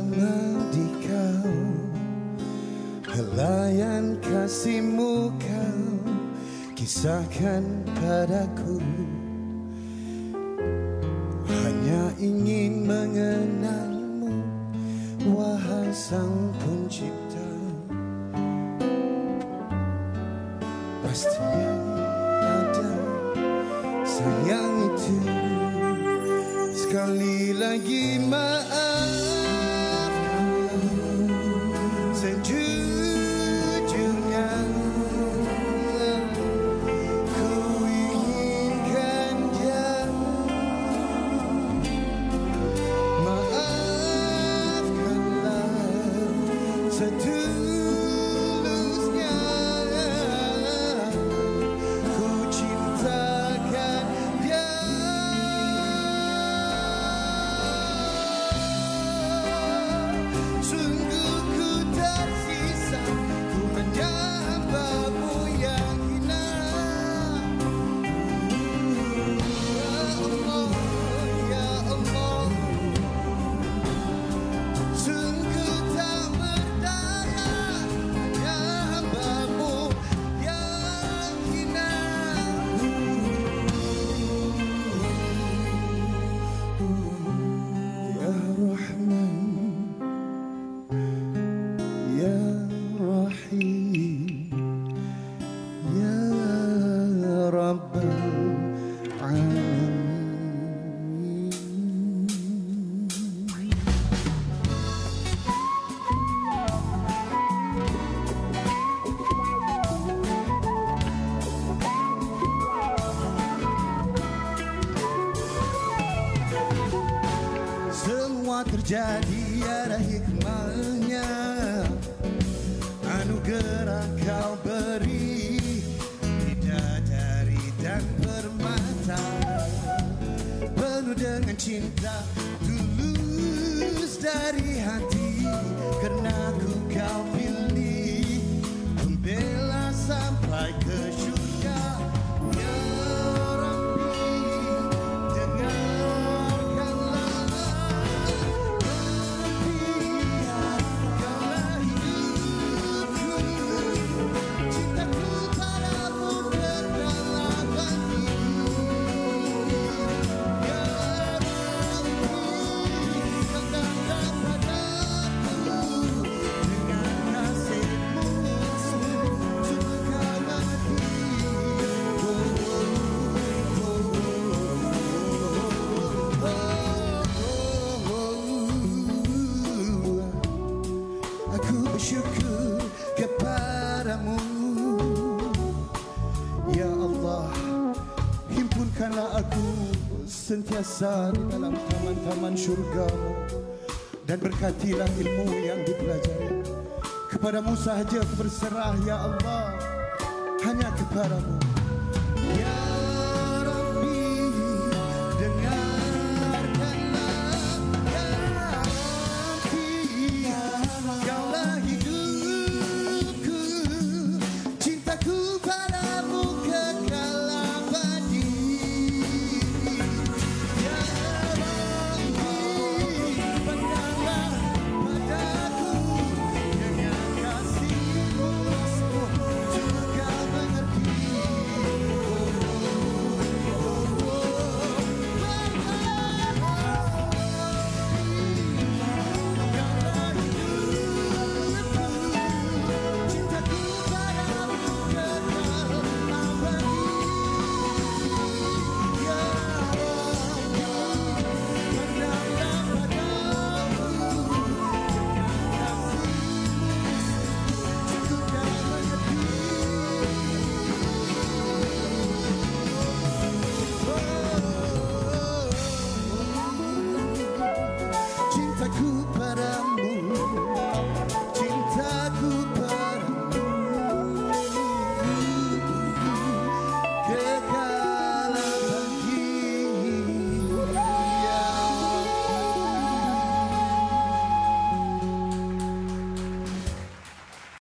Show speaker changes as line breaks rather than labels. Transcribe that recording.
melodi kau Helayan kasihmu kau Kisahkan padaku. Hanya ingin mengenalmu Wahai sang pencipta. Pastinya ada sayang itu. Sekali lagi maaf. Semua terjadi ada hikmahnya. Anugerah kau cinta Tulus dari hati bersyukur kepadamu. Ya Allah Himpunkanlah aku sentiasa di dalam taman-taman syurgamu Dan berkatilah ilmu yang dipelajari. Kepadamu sahaja berserah ya Allah. Hanya kepadamu